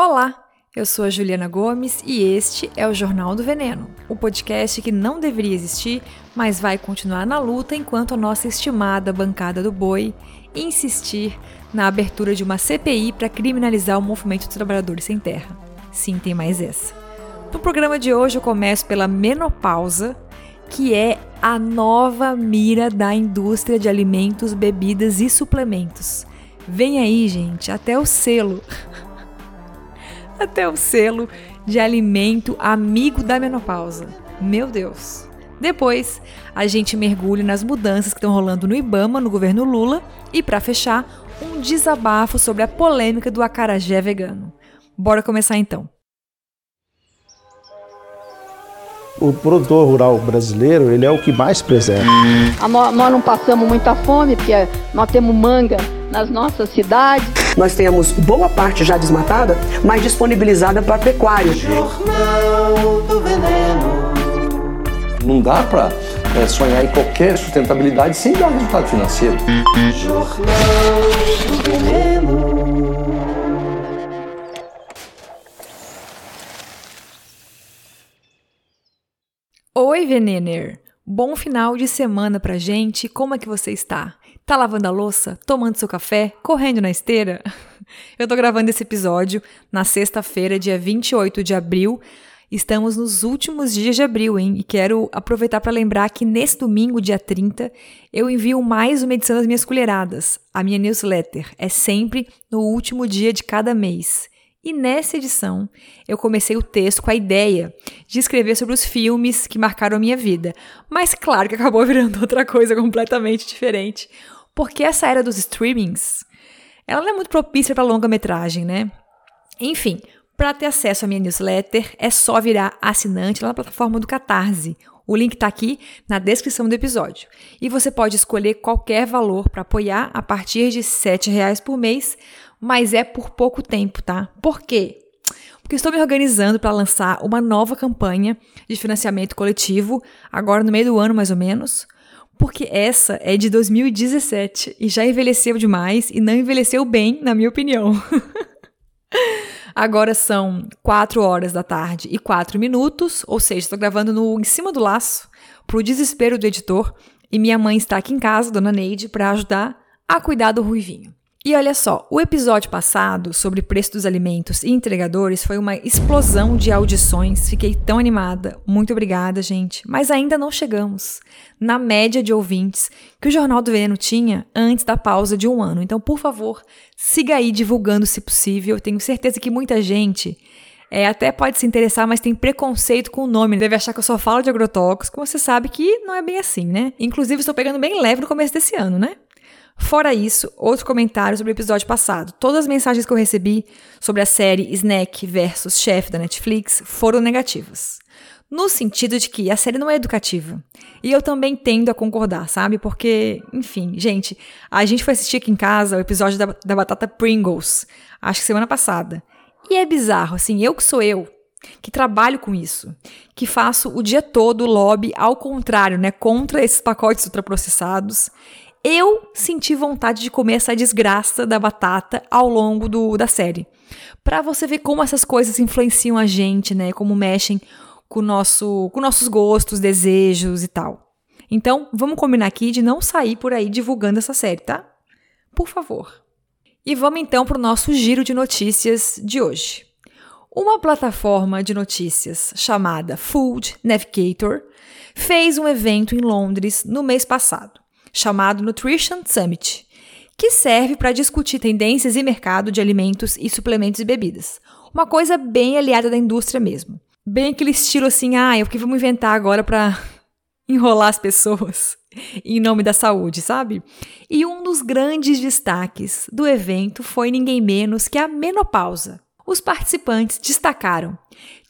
Olá, eu sou a Juliana Gomes e este é o Jornal do Veneno, o podcast que não deveria existir, mas vai continuar na luta enquanto a nossa estimada bancada do boi insistir na abertura de uma CPI para criminalizar o movimento dos trabalhadores sem terra. Sim, tem mais essa. No programa de hoje eu começo pela menopausa, que é a nova mira da indústria de alimentos, bebidas e suplementos. Vem aí, gente, até o selo. até o selo de alimento amigo da menopausa. Meu Deus. Depois, a gente mergulha nas mudanças que estão rolando no Ibama, no governo Lula, e para fechar, um desabafo sobre a polêmica do acarajé vegano. Bora começar então. O produtor rural brasileiro, ele é o que mais preserva. Nós não passamos muita fome, porque nós temos manga nas nossas cidades. Nós temos boa parte já desmatada, mas disponibilizada para pecuário. Jornal do Veneno. Não dá para é, sonhar em qualquer sustentabilidade sem dar resultado financeiro. Jornal do Veneno. Oi, Venener! Bom final de semana pra gente. Como é que você está? Tá lavando a louça? Tomando seu café? Correndo na esteira? Eu tô gravando esse episódio na sexta-feira, dia 28 de abril. Estamos nos últimos dias de abril, hein? E quero aproveitar para lembrar que nesse domingo, dia 30, eu envio mais uma edição das minhas colheradas. A minha newsletter é sempre no último dia de cada mês. E nessa edição, eu comecei o texto com a ideia de escrever sobre os filmes que marcaram a minha vida. Mas claro que acabou virando outra coisa completamente diferente porque essa era dos streamings, ela não é muito propícia para longa-metragem, né? Enfim, para ter acesso à minha newsletter, é só virar assinante lá na plataforma do Catarse. O link está aqui na descrição do episódio. E você pode escolher qualquer valor para apoiar a partir de R$ reais por mês, mas é por pouco tempo, tá? Por quê? Porque estou me organizando para lançar uma nova campanha de financiamento coletivo, agora no meio do ano mais ou menos, porque essa é de 2017 e já envelheceu demais e não envelheceu bem, na minha opinião. Agora são 4 horas da tarde e 4 minutos, ou seja, estou gravando no em cima do laço, pro desespero do editor, e minha mãe está aqui em casa, dona Neide, para ajudar a cuidar do Ruivinho. E olha só, o episódio passado sobre preço dos alimentos e entregadores foi uma explosão de audições. Fiquei tão animada. Muito obrigada, gente. Mas ainda não chegamos na média de ouvintes que o Jornal do Veneno tinha antes da pausa de um ano. Então, por favor, siga aí divulgando se possível. Eu tenho certeza que muita gente é, até pode se interessar, mas tem preconceito com o nome. Deve achar que eu só falo de agrotóxicos, você sabe que não é bem assim, né? Inclusive, estou pegando bem leve no começo desse ano, né? Fora isso, outro comentário sobre o episódio passado. Todas as mensagens que eu recebi sobre a série Snack versus Chef da Netflix foram negativas. No sentido de que a série não é educativa. E eu também tendo a concordar, sabe? Porque, enfim, gente, a gente foi assistir aqui em casa o episódio da, da batata Pringles, acho que semana passada. E é bizarro, assim, eu que sou eu, que trabalho com isso, que faço o dia todo lobby ao contrário, né, contra esses pacotes ultraprocessados eu senti vontade de comer essa desgraça da batata ao longo do, da série. Para você ver como essas coisas influenciam a gente, né? Como mexem com, nosso, com nossos gostos, desejos e tal. Então, vamos combinar aqui de não sair por aí divulgando essa série, tá? Por favor. E vamos então para o nosso giro de notícias de hoje. Uma plataforma de notícias chamada Food Navigator fez um evento em Londres no mês passado chamado Nutrition Summit, que serve para discutir tendências e mercado de alimentos e suplementos e bebidas. Uma coisa bem aliada da indústria mesmo. Bem aquele estilo assim, ah, é o que vamos inventar agora para enrolar as pessoas em nome da saúde, sabe? E um dos grandes destaques do evento foi ninguém menos que a menopausa. Os participantes destacaram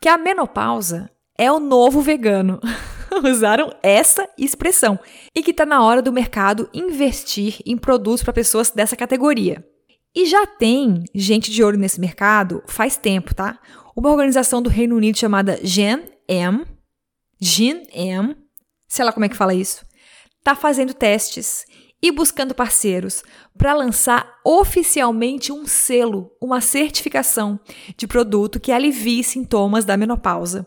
que a menopausa é o novo vegano. usaram essa expressão e que está na hora do mercado investir em produtos para pessoas dessa categoria. E já tem gente de olho nesse mercado faz tempo, tá? Uma organização do Reino Unido chamada Gen M, Gen M, sei lá como é que fala isso, tá fazendo testes e buscando parceiros para lançar oficialmente um selo, uma certificação de produto que alivie sintomas da menopausa.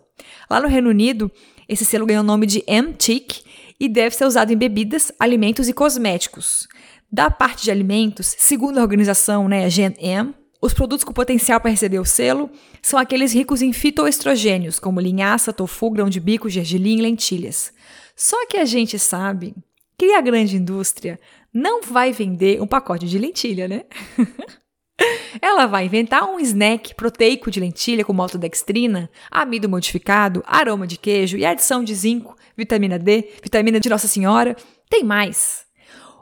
Lá no Reino Unido, esse selo ganhou o nome de MTIC e deve ser usado em bebidas, alimentos e cosméticos. Da parte de alimentos, segundo a organização né, GenM, os produtos com potencial para receber o selo são aqueles ricos em fitoestrogênios, como linhaça, tofu, grão de bico, gergelim e lentilhas. Só que a gente sabe que a grande indústria não vai vender um pacote de lentilha, né? Ela vai inventar um snack proteico de lentilha com maltodextrina, amido modificado, aroma de queijo e adição de zinco, vitamina D, vitamina de Nossa Senhora. Tem mais.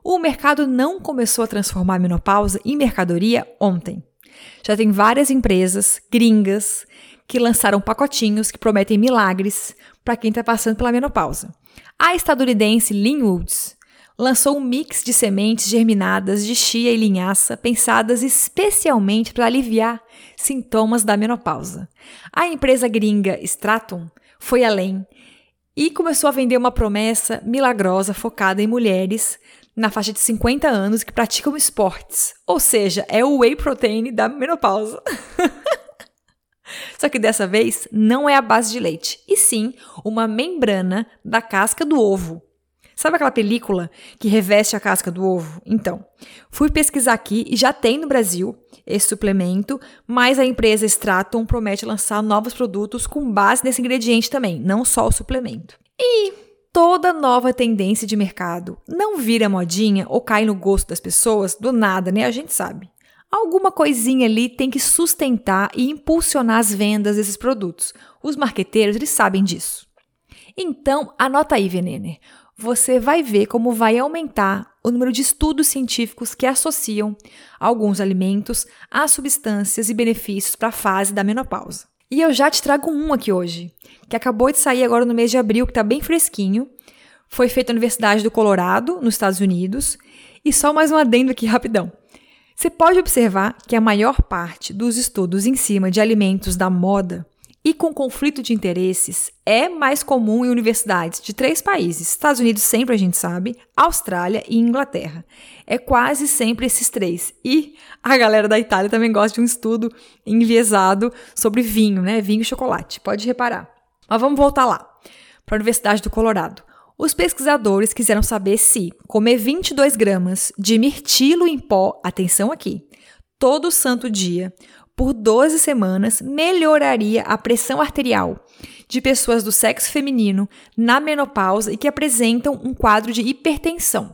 O mercado não começou a transformar a menopausa em mercadoria ontem. Já tem várias empresas gringas que lançaram pacotinhos que prometem milagres para quem está passando pela menopausa. A estadunidense Lynn Woods lançou um mix de sementes germinadas de chia e linhaça pensadas especialmente para aliviar sintomas da menopausa. A empresa gringa Stratum foi além e começou a vender uma promessa milagrosa focada em mulheres na faixa de 50 anos que praticam esportes. Ou seja, é o whey protein da menopausa. Só que dessa vez não é a base de leite, e sim uma membrana da casca do ovo. Sabe aquela película que reveste a casca do ovo? Então, fui pesquisar aqui e já tem no Brasil esse suplemento, mas a empresa Straton promete lançar novos produtos com base nesse ingrediente também, não só o suplemento. E toda nova tendência de mercado não vira modinha ou cai no gosto das pessoas do nada, né? A gente sabe. Alguma coisinha ali tem que sustentar e impulsionar as vendas desses produtos. Os marqueteiros, eles sabem disso. Então, anota aí, Venener. Você vai ver como vai aumentar o número de estudos científicos que associam alguns alimentos a substâncias e benefícios para a fase da menopausa. E eu já te trago um aqui hoje, que acabou de sair agora no mês de abril, que está bem fresquinho. Foi feito na Universidade do Colorado, nos Estados Unidos. E só mais um adendo aqui rapidão. Você pode observar que a maior parte dos estudos em cima de alimentos da moda e com conflito de interesses é mais comum em universidades de três países: Estados Unidos, sempre a gente sabe, Austrália e Inglaterra. É quase sempre esses três. E a galera da Itália também gosta de um estudo enviesado sobre vinho, né? Vinho e chocolate. Pode reparar. Mas vamos voltar lá, para a Universidade do Colorado. Os pesquisadores quiseram saber se comer 22 gramas de mirtilo em pó, atenção aqui, todo santo dia, por 12 semanas melhoraria a pressão arterial de pessoas do sexo feminino na menopausa e que apresentam um quadro de hipertensão.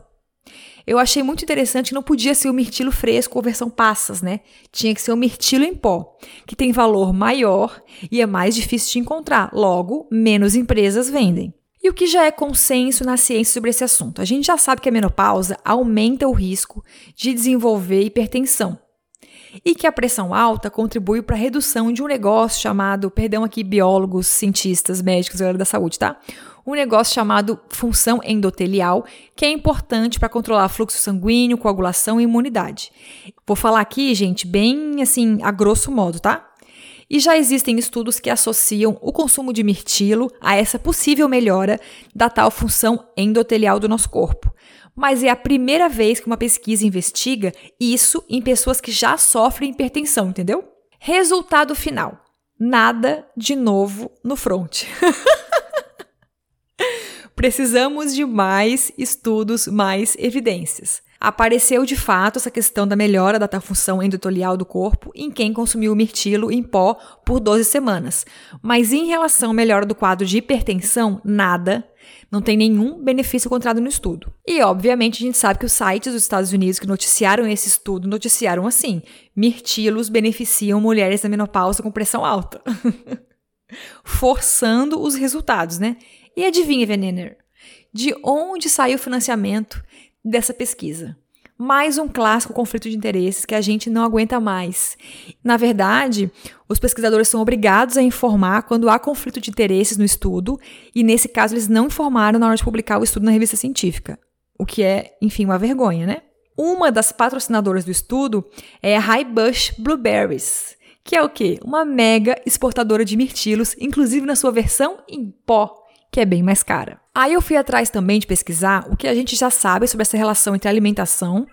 Eu achei muito interessante que não podia ser o mirtilo fresco ou versão passas, né? Tinha que ser o mirtilo em pó, que tem valor maior e é mais difícil de encontrar, logo, menos empresas vendem. E o que já é consenso na ciência sobre esse assunto? A gente já sabe que a menopausa aumenta o risco de desenvolver hipertensão e que a pressão alta contribui para a redução de um negócio chamado, perdão aqui, biólogos, cientistas, médicos, galera da saúde, tá? Um negócio chamado função endotelial, que é importante para controlar fluxo sanguíneo, coagulação e imunidade. Vou falar aqui, gente, bem assim, a grosso modo, tá? E já existem estudos que associam o consumo de mirtilo a essa possível melhora da tal função endotelial do nosso corpo mas é a primeira vez que uma pesquisa investiga isso em pessoas que já sofrem hipertensão, entendeu? Resultado final: nada de novo no front. Precisamos de mais estudos, mais evidências. Apareceu de fato essa questão da melhora da função endotelial do corpo em quem consumiu o mirtilo em pó por 12 semanas. Mas em relação à melhora do quadro de hipertensão, nada, não tem nenhum benefício encontrado no estudo. E, obviamente, a gente sabe que os sites dos Estados Unidos que noticiaram esse estudo noticiaram assim: mirtilos beneficiam mulheres na menopausa com pressão alta. Forçando os resultados, né? E adivinha, Venener, de onde saiu o financiamento dessa pesquisa? mais um clássico conflito de interesses que a gente não aguenta mais. Na verdade, os pesquisadores são obrigados a informar quando há conflito de interesses no estudo, e nesse caso eles não informaram na hora de publicar o estudo na revista científica, o que é, enfim, uma vergonha, né? Uma das patrocinadoras do estudo é a High Bush Blueberries, que é o quê? Uma mega exportadora de mirtilos, inclusive na sua versão em pó, que é bem mais cara. Aí eu fui atrás também de pesquisar o que a gente já sabe sobre essa relação entre alimentação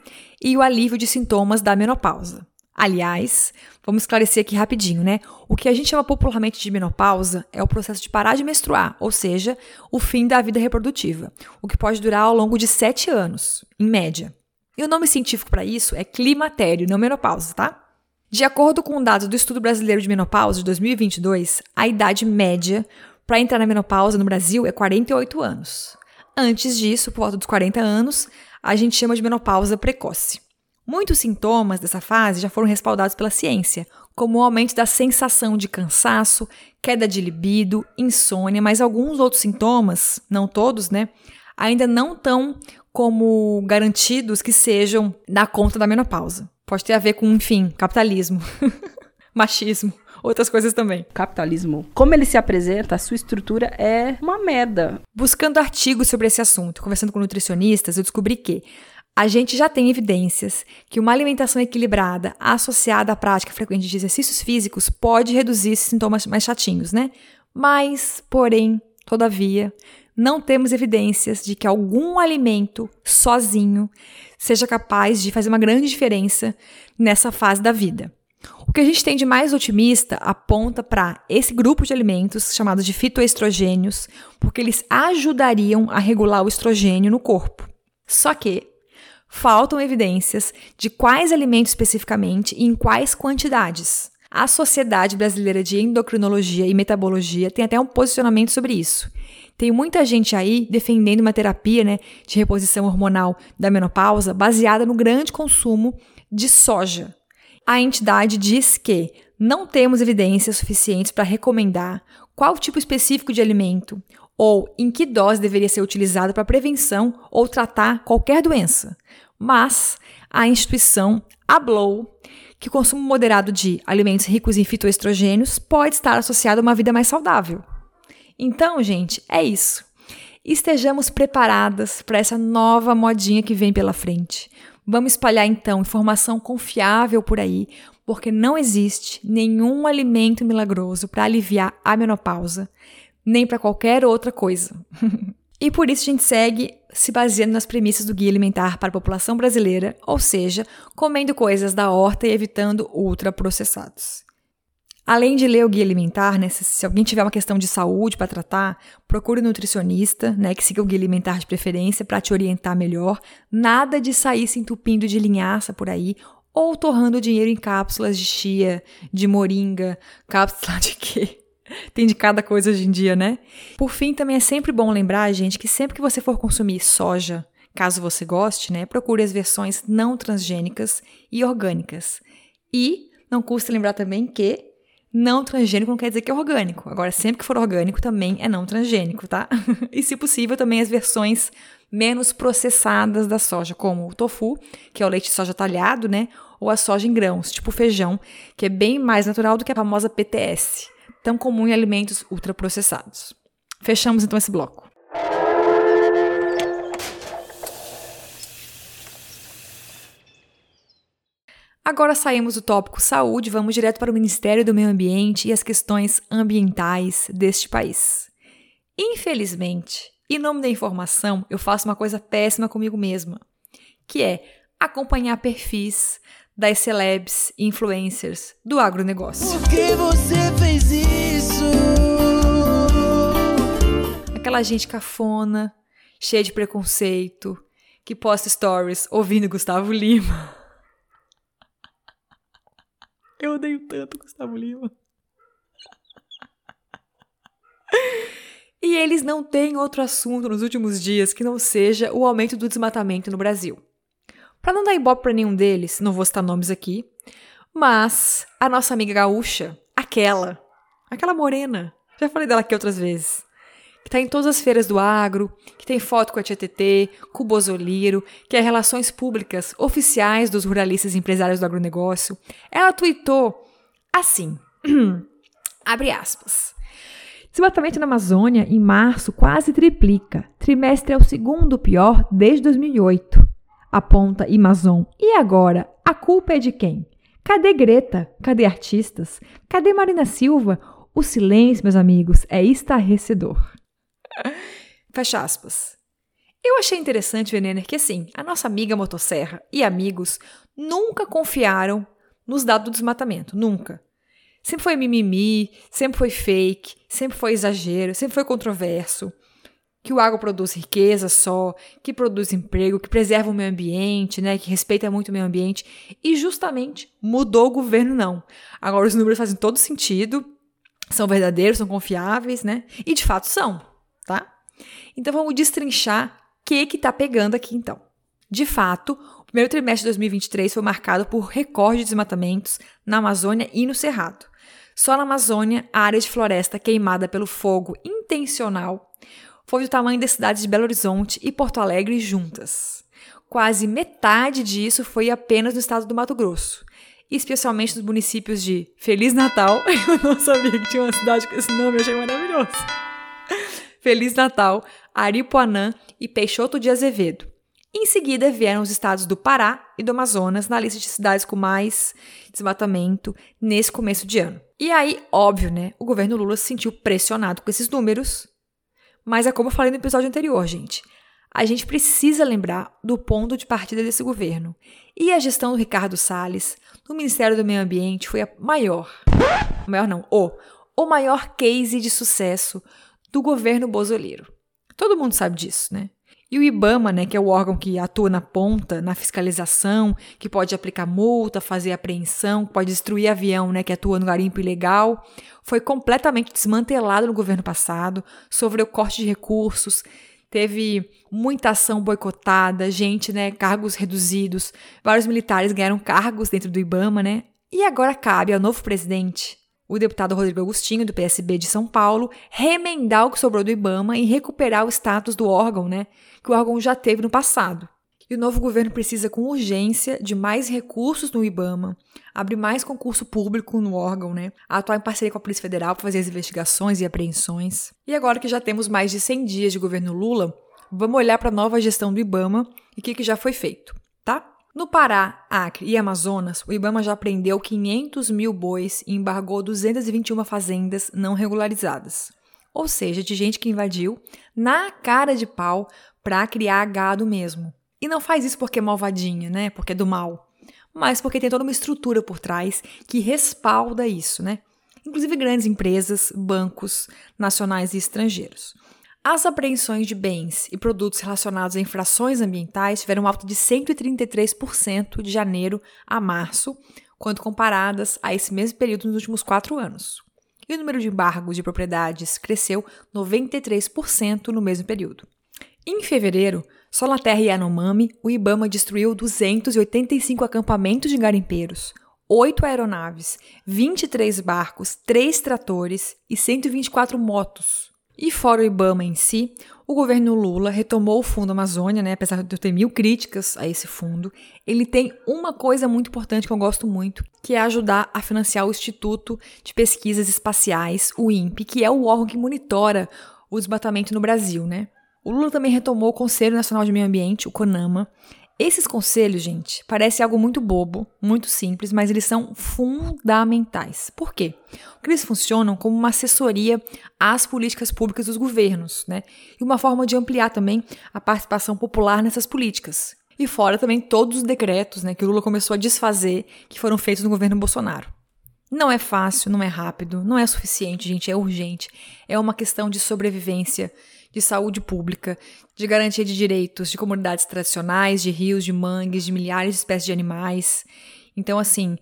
e o alívio de sintomas da menopausa. Aliás, vamos esclarecer aqui rapidinho, né? O que a gente chama popularmente de menopausa é o processo de parar de menstruar, ou seja, o fim da vida reprodutiva, o que pode durar ao longo de sete anos, em média. E o nome científico para isso é climatério, não menopausa, tá? De acordo com dados do Estudo Brasileiro de Menopausa de 2022, a idade média para entrar na menopausa no Brasil é 48 anos. Antes disso, por volta dos 40 anos, a gente chama de menopausa precoce. Muitos sintomas dessa fase já foram respaldados pela ciência, como o aumento da sensação de cansaço, queda de libido, insônia, mas alguns outros sintomas, não todos, né, ainda não estão como garantidos que sejam da conta da menopausa. Pode ter a ver com, enfim, capitalismo, machismo outras coisas também. Capitalismo. Como ele se apresenta, a sua estrutura é uma merda. Buscando artigos sobre esse assunto, conversando com nutricionistas, eu descobri que a gente já tem evidências que uma alimentação equilibrada associada à prática frequente de exercícios físicos pode reduzir esses sintomas mais chatinhos, né? Mas, porém, todavia, não temos evidências de que algum alimento sozinho seja capaz de fazer uma grande diferença nessa fase da vida. O que a gente tem de mais otimista aponta para esse grupo de alimentos chamados de fitoestrogênios, porque eles ajudariam a regular o estrogênio no corpo. Só que faltam evidências de quais alimentos especificamente e em quais quantidades. A Sociedade Brasileira de Endocrinologia e Metabologia tem até um posicionamento sobre isso. Tem muita gente aí defendendo uma terapia né, de reposição hormonal da menopausa baseada no grande consumo de soja. A entidade diz que não temos evidências suficientes para recomendar qual tipo específico de alimento ou em que dose deveria ser utilizado para prevenção ou tratar qualquer doença. Mas a instituição ablou que o consumo moderado de alimentos ricos em fitoestrogênios pode estar associado a uma vida mais saudável. Então, gente, é isso. Estejamos preparadas para essa nova modinha que vem pela frente. Vamos espalhar então informação confiável por aí, porque não existe nenhum alimento milagroso para aliviar a menopausa nem para qualquer outra coisa. e por isso a gente segue se baseando nas premissas do Guia Alimentar para a População Brasileira, ou seja, comendo coisas da horta e evitando ultraprocessados. Além de ler o guia alimentar, né, se, se alguém tiver uma questão de saúde para tratar, procure um nutricionista, né, que siga o guia alimentar de preferência para te orientar melhor. Nada de sair se entupindo de linhaça por aí ou torrando dinheiro em cápsulas de chia, de moringa, cápsula de quê? Tem de cada coisa hoje em dia, né? Por fim, também é sempre bom lembrar, gente, que sempre que você for consumir soja, caso você goste, né, procure as versões não transgênicas e orgânicas. E não custa lembrar também que não transgênico não quer dizer que é orgânico. Agora, sempre que for orgânico, também é não transgênico, tá? e, se possível, também as versões menos processadas da soja, como o tofu, que é o leite de soja talhado, né? Ou a soja em grãos, tipo feijão, que é bem mais natural do que a famosa PTS tão comum em alimentos ultraprocessados. Fechamos então esse bloco. Agora saímos do tópico saúde, vamos direto para o Ministério do Meio Ambiente e as questões ambientais deste país. Infelizmente, em nome da informação, eu faço uma coisa péssima comigo mesma, que é acompanhar perfis das celebs e influencers do agronegócio. Por que você fez isso? Aquela gente cafona, cheia de preconceito, que posta stories ouvindo Gustavo Lima. Eu odeio tanto Gustavo Lima. E eles não têm outro assunto nos últimos dias que não seja o aumento do desmatamento no Brasil. Para não dar ibope para nenhum deles, não vou citar nomes aqui, mas a nossa amiga gaúcha, aquela, aquela morena, já falei dela aqui outras vezes, que tá em todas as feiras do agro, que tem foto com a TTT, com o Bozoliro, que é relações públicas oficiais dos ruralistas e empresários do agronegócio, ela tweetou assim, abre aspas, Desmatamento na Amazônia, em março, quase triplica. Trimestre é o segundo pior desde 2008 aponta Amazon. E agora? A culpa é de quem? Cadê Greta? Cadê artistas? Cadê Marina Silva? O silêncio, meus amigos, é estarrecedor. Fecha aspas. Eu achei interessante, Venner, que assim, a nossa amiga motosserra e amigos nunca confiaram nos dados do desmatamento, nunca. Sempre foi mimimi, sempre foi fake, sempre foi exagero, sempre foi controverso. Que o agro produz riqueza só, que produz emprego, que preserva o meio ambiente, né, que respeita muito o meio ambiente. E justamente mudou o governo, não. Agora os números fazem todo sentido, são verdadeiros, são confiáveis, né? E de fato são, tá? Então vamos destrinchar o que que tá pegando aqui então. De fato, o primeiro trimestre de 2023 foi marcado por recorde de desmatamentos na Amazônia e no Cerrado. Só na Amazônia, a área de floresta queimada pelo fogo intencional foi do tamanho das cidades de Belo Horizonte e Porto Alegre juntas. Quase metade disso foi apenas no estado do Mato Grosso, especialmente nos municípios de Feliz Natal. Eu não sabia que tinha uma cidade com esse nome, eu achei maravilhoso. Feliz Natal, Aripuanã e Peixoto de Azevedo. Em seguida vieram os estados do Pará e do Amazonas na lista de cidades com mais desmatamento nesse começo de ano. E aí, óbvio, né? O governo Lula se sentiu pressionado com esses números. Mas é como eu falei no episódio anterior, gente. A gente precisa lembrar do ponto de partida desse governo. E a gestão do Ricardo Salles no Ministério do Meio Ambiente foi a maior. Maior não, o, o maior case de sucesso do governo Bozoleiro. Todo mundo sabe disso, né? E o IBAMA, né, que é o órgão que atua na ponta, na fiscalização, que pode aplicar multa, fazer apreensão, pode destruir avião, né, que atua no garimpo ilegal, foi completamente desmantelado no governo passado, sofreu corte de recursos, teve muita ação boicotada, gente, né, cargos reduzidos, vários militares ganharam cargos dentro do IBAMA, né? E agora cabe ao novo presidente o deputado Rodrigo Agostinho, do PSB de São Paulo, remendar o que sobrou do IBAMA e recuperar o status do órgão, né, que o órgão já teve no passado. E o novo governo precisa, com urgência, de mais recursos no IBAMA, abrir mais concurso público no órgão, né? Atuar em parceria com a Polícia Federal para fazer as investigações e apreensões. E agora que já temos mais de 100 dias de governo Lula, vamos olhar para a nova gestão do IBAMA e o que, que já foi feito, tá? No Pará, Acre e Amazonas, o Ibama já prendeu 500 mil bois e embargou 221 fazendas não regularizadas. Ou seja, de gente que invadiu na cara de pau para criar gado mesmo. E não faz isso porque é malvadinha, né? Porque é do mal. Mas porque tem toda uma estrutura por trás que respalda isso, né? Inclusive grandes empresas, bancos nacionais e estrangeiros. As apreensões de bens e produtos relacionados a infrações ambientais tiveram um alto de 133% de janeiro a março, quando comparadas a esse mesmo período nos últimos quatro anos. E o número de embargos de propriedades cresceu 93% no mesmo período. Em fevereiro, só na terra Yanomami, o Ibama destruiu 285 acampamentos de garimpeiros, 8 aeronaves, 23 barcos, 3 tratores e 124 motos. E fora o IBAMA em si, o governo Lula retomou o Fundo Amazônia, né? Apesar de eu ter mil críticas a esse fundo, ele tem uma coisa muito importante que eu gosto muito, que é ajudar a financiar o Instituto de Pesquisas Espaciais, o INPE, que é o órgão que monitora o desmatamento no Brasil, né? O Lula também retomou o Conselho Nacional de Meio Ambiente, o CONAMA, esses conselhos, gente, parece algo muito bobo, muito simples, mas eles são fundamentais. Por quê? Porque eles funcionam como uma assessoria às políticas públicas dos governos, né? E uma forma de ampliar também a participação popular nessas políticas. E fora também todos os decretos, né, que o Lula começou a desfazer, que foram feitos no governo Bolsonaro. Não é fácil, não é rápido, não é suficiente, gente, é urgente. É uma questão de sobrevivência de saúde pública, de garantia de direitos de comunidades tradicionais, de rios, de mangues, de milhares de espécies de animais. Então, assim,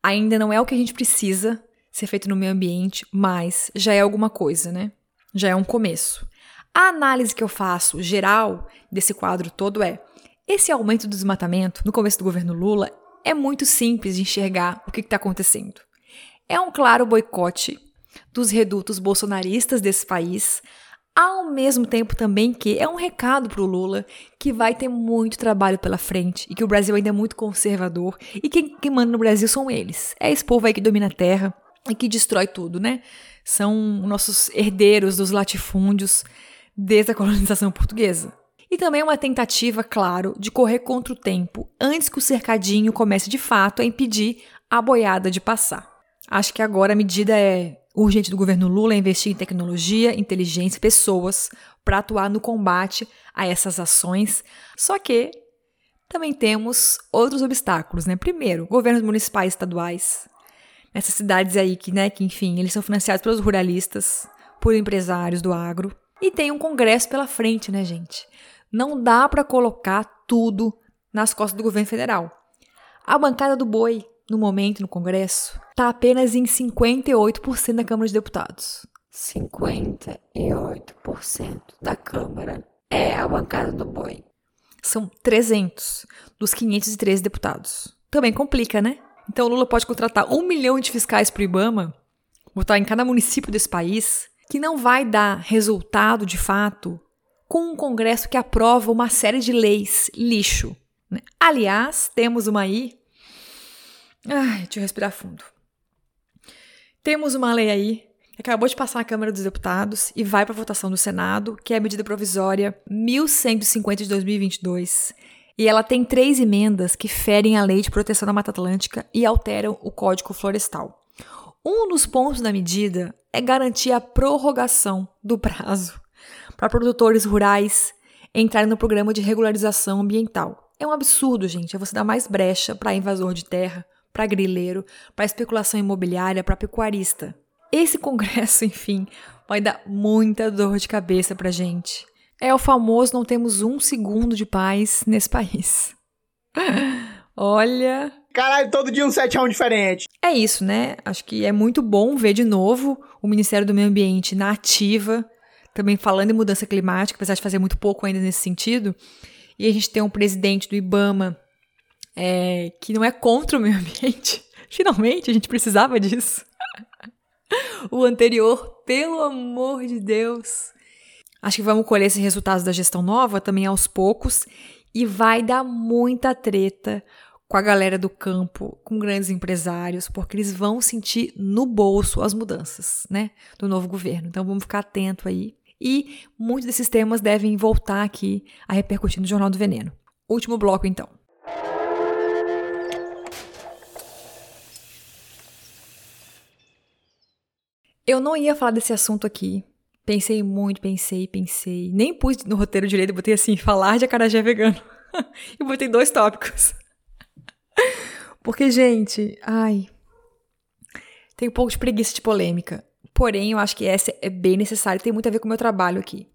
ainda não é o que a gente precisa ser feito no meio ambiente, mas já é alguma coisa, né? Já é um começo. A análise que eu faço geral desse quadro todo é: esse aumento do desmatamento no começo do governo Lula é muito simples de enxergar o que está acontecendo. É um claro boicote dos redutos bolsonaristas desse país ao mesmo tempo também que é um recado para o Lula que vai ter muito trabalho pela frente e que o Brasil ainda é muito conservador e quem, quem manda no Brasil são eles. É esse povo aí que domina a terra e que destrói tudo, né? São nossos herdeiros dos latifúndios desde a colonização portuguesa. E também uma tentativa, claro, de correr contra o tempo antes que o cercadinho comece de fato a impedir a boiada de passar. Acho que agora a medida é urgente do governo Lula é investir em tecnologia, inteligência, pessoas para atuar no combate a essas ações. Só que também temos outros obstáculos, né? Primeiro, governos municipais e estaduais. Nessas cidades aí que, né, que enfim, eles são financiados pelos ruralistas, por empresários do agro. E tem um congresso pela frente, né, gente? Não dá para colocar tudo nas costas do governo federal. A bancada do boi, no momento no Congresso, está apenas em 58% da Câmara de Deputados. 58% da Câmara é a bancada do boi. São 300 dos 513 deputados. Também complica, né? Então o Lula pode contratar um milhão de fiscais para o Ibama, botar em cada município desse país, que não vai dar resultado de fato com um Congresso que aprova uma série de leis lixo. Né? Aliás, temos uma aí. Ai, deixa eu respirar fundo. Temos uma lei aí que acabou de passar na Câmara dos Deputados e vai para votação no Senado, que é a medida provisória 1150 de 2022. E ela tem três emendas que ferem a Lei de Proteção da Mata Atlântica e alteram o Código Florestal. Um dos pontos da medida é garantir a prorrogação do prazo para produtores rurais entrarem no programa de regularização ambiental. É um absurdo, gente. É você dar mais brecha para invasor de terra, para grileiro, para especulação imobiliária, para pecuarista. Esse congresso, enfim, vai dar muita dor de cabeça para gente. É o famoso não temos um segundo de paz nesse país. Olha. Caralho, todo dia um 7 a 1 diferente. É isso, né? Acho que é muito bom ver de novo o Ministério do Meio Ambiente na ativa, também falando em mudança climática, apesar de fazer muito pouco ainda nesse sentido. E a gente tem um presidente do IBAMA é, que não é contra o meio ambiente. Finalmente, a gente precisava disso. o anterior, pelo amor de Deus. Acho que vamos colher esses resultados da gestão nova também aos poucos e vai dar muita treta com a galera do campo, com grandes empresários, porque eles vão sentir no bolso as mudanças, né, do novo governo. Então vamos ficar atento aí. E muitos desses temas devem voltar aqui a repercutir no Jornal do Veneno. Último bloco então. Eu não ia falar desse assunto aqui. Pensei muito, pensei, pensei. Nem pus no roteiro direito, botei assim, falar de acarajé vegano. e botei dois tópicos. Porque, gente, ai. Tem um pouco de preguiça de polêmica. Porém, eu acho que essa é bem necessária e tem muito a ver com o meu trabalho aqui.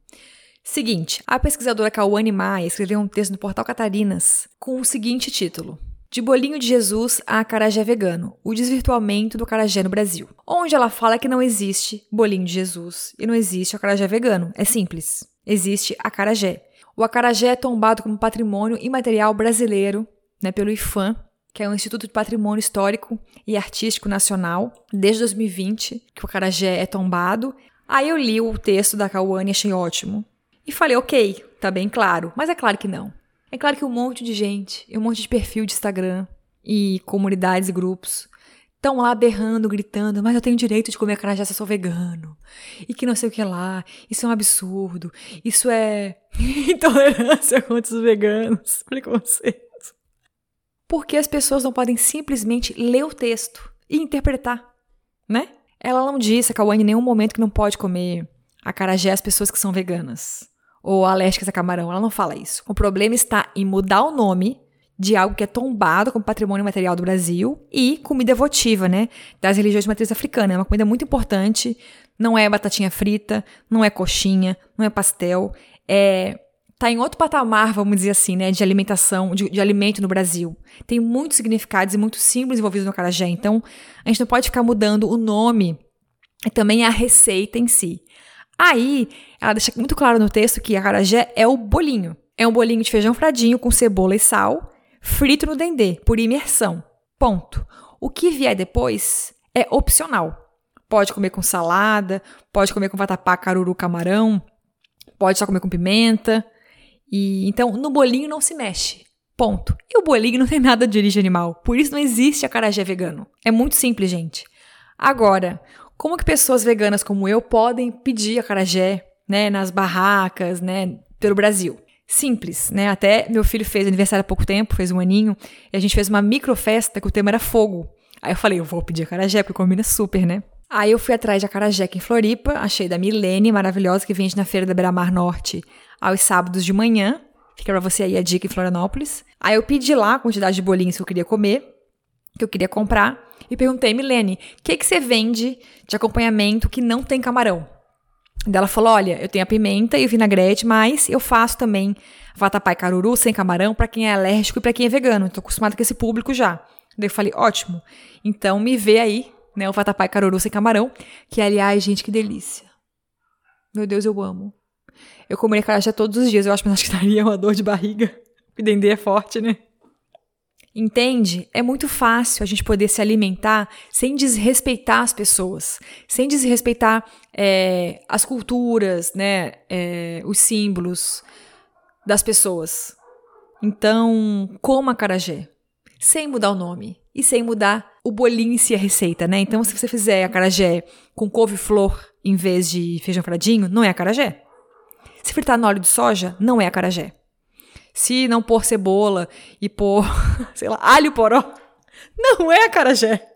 Seguinte, a pesquisadora Cauane Maia escreveu um texto no portal Catarinas com o seguinte título: de bolinho de Jesus a acarajé vegano, o desvirtuamento do acarajé no Brasil. Onde ela fala que não existe bolinho de Jesus e não existe acarajé vegano. É simples. Existe acarajé. O acarajé é tombado como patrimônio imaterial brasileiro né, pelo IFAM, que é o Instituto de Patrimônio Histórico e Artístico Nacional, desde 2020, que o acarajé é tombado. Aí eu li o texto da Cauane e achei ótimo. E falei, ok, tá bem claro. Mas é claro que não. É claro que um monte de gente, um monte de perfil de Instagram e comunidades e grupos estão lá berrando, gritando, mas eu tenho direito de comer acarajé se eu sou vegano. E que não sei o que lá. Isso é um absurdo. Isso é intolerância contra os veganos. Preconceito. Porque as pessoas não podem simplesmente ler o texto e interpretar, né? Ela não disse, a Kawane, em nenhum momento que não pode comer acarajé as pessoas que são veganas ou alérgicas a camarão. Ela não fala isso. O problema está em mudar o nome de algo que é tombado como patrimônio material do Brasil e comida votiva, né? Das religiões de matriz africana. É uma comida muito importante. Não é batatinha frita, não é coxinha, não é pastel. É tá em outro patamar, vamos dizer assim, né, de alimentação, de, de, alimento no Brasil. Tem muitos significados e muitos símbolos envolvidos no acarajé. Então, a gente não pode ficar mudando o nome e também a receita em si. Aí, ela deixa muito claro no texto que acarajé é o bolinho. É um bolinho de feijão fradinho com cebola e sal, frito no dendê, por imersão. Ponto. O que vier depois é opcional. Pode comer com salada, pode comer com vatapá, caruru, camarão, pode só comer com pimenta. E então no bolinho não se mexe. Ponto. E o bolinho não tem nada de origem animal, por isso não existe acarajé vegano. É muito simples, gente. Agora, como que pessoas veganas como eu podem pedir acarajé, né, nas barracas, né, pelo Brasil? Simples, né? Até meu filho fez aniversário há pouco tempo, fez um aninho, e a gente fez uma microfesta que o tema era fogo. Aí eu falei, eu vou pedir acarajé, porque combina super, né? Aí eu fui atrás de acarajé aqui em Floripa, achei da Milene, maravilhosa, que vende na feira da Beira-Mar Norte aos sábados de manhã. Fica pra você aí a dica em Florianópolis. Aí eu pedi lá a quantidade de bolinhos que eu queria comer, que eu queria comprar, e perguntei, Milene, o que, que você vende de acompanhamento que não tem camarão? Ela falou: olha, eu tenho a pimenta e o vinagrete, mas eu faço também vatapá e caruru sem camarão para quem é alérgico e para quem é vegano. Estou acostumada com esse público já. Daí eu falei: ótimo. Então me vê aí, né, o vatapá e caruru sem camarão, que aliás, gente, que delícia. Meu Deus, eu amo. Eu comeria carajé todos os dias, eu acho, mas acho que daria uma dor de barriga. O dendê é forte, né? Entende? É muito fácil a gente poder se alimentar sem desrespeitar as pessoas, sem desrespeitar é, as culturas, né, é, os símbolos das pessoas. Então, coma acarajé, sem mudar o nome e sem mudar o bolinho si, a receita, né? Então, se você fizer acarajé com couve-flor em vez de feijão fradinho, não é acarajé. Se fritar no óleo de soja, não é acarajé. Se não pôr cebola e pôr, sei lá, alho poró, não é acarajé.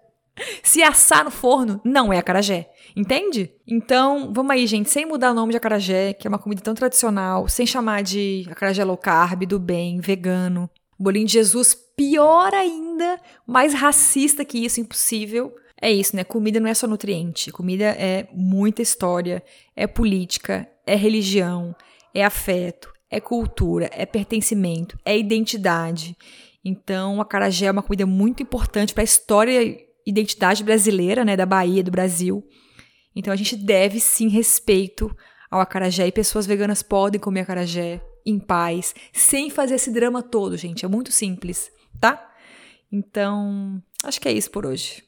Se assar no forno, não é acarajé. Entende? Então, vamos aí, gente, sem mudar o nome de acarajé, que é uma comida tão tradicional, sem chamar de acarajé low carb, do bem, vegano. Bolinho de Jesus, pior ainda, mais racista que isso, impossível. É isso, né? Comida não é só nutriente. Comida é muita história, é política, é religião, é afeto, é cultura, é pertencimento, é identidade. Então, a acarajé é uma comida muito importante para a história e identidade brasileira, né, da Bahia, do Brasil. Então, a gente deve sim respeito ao acarajé e pessoas veganas podem comer acarajé em paz, sem fazer esse drama todo, gente. É muito simples, tá? Então, acho que é isso por hoje.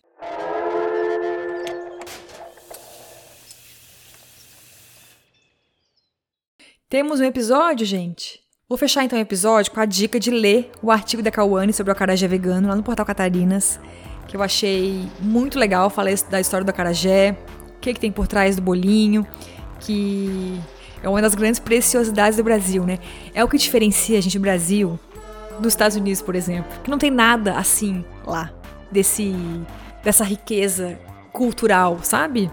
Temos um episódio, gente? Vou fechar então o episódio com a dica de ler o artigo da Cauane sobre o acarajé vegano lá no portal Catarinas, que eu achei muito legal. Falei da história do acarajé, o que, que tem por trás do bolinho, que é uma das grandes preciosidades do Brasil, né? É o que diferencia a gente do Brasil dos Estados Unidos, por exemplo, que não tem nada assim lá desse dessa riqueza cultural, sabe?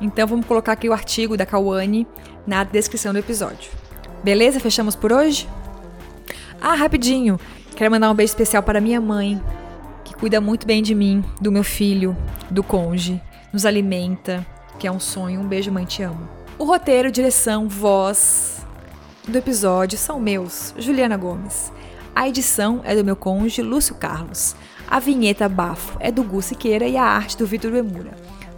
Então vamos colocar aqui o artigo da Cauane na descrição do episódio. Beleza? Fechamos por hoje? Ah, rapidinho! Quero mandar um beijo especial para minha mãe, que cuida muito bem de mim, do meu filho, do conge, nos alimenta, que é um sonho. Um beijo, mãe, te amo. O roteiro, direção, voz do episódio são meus, Juliana Gomes. A edição é do meu conge, Lúcio Carlos. A vinheta bafo é do Gu Siqueira e a arte do Vitor Emura.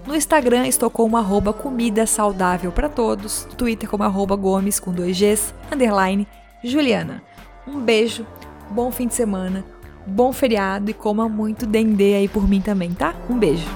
No Instagram estou como arroba comida saudável para todos, no Twitter como arroba gomes com dois Gs, underline Juliana. Um beijo, bom fim de semana, bom feriado e coma muito dendê aí por mim também, tá? Um beijo.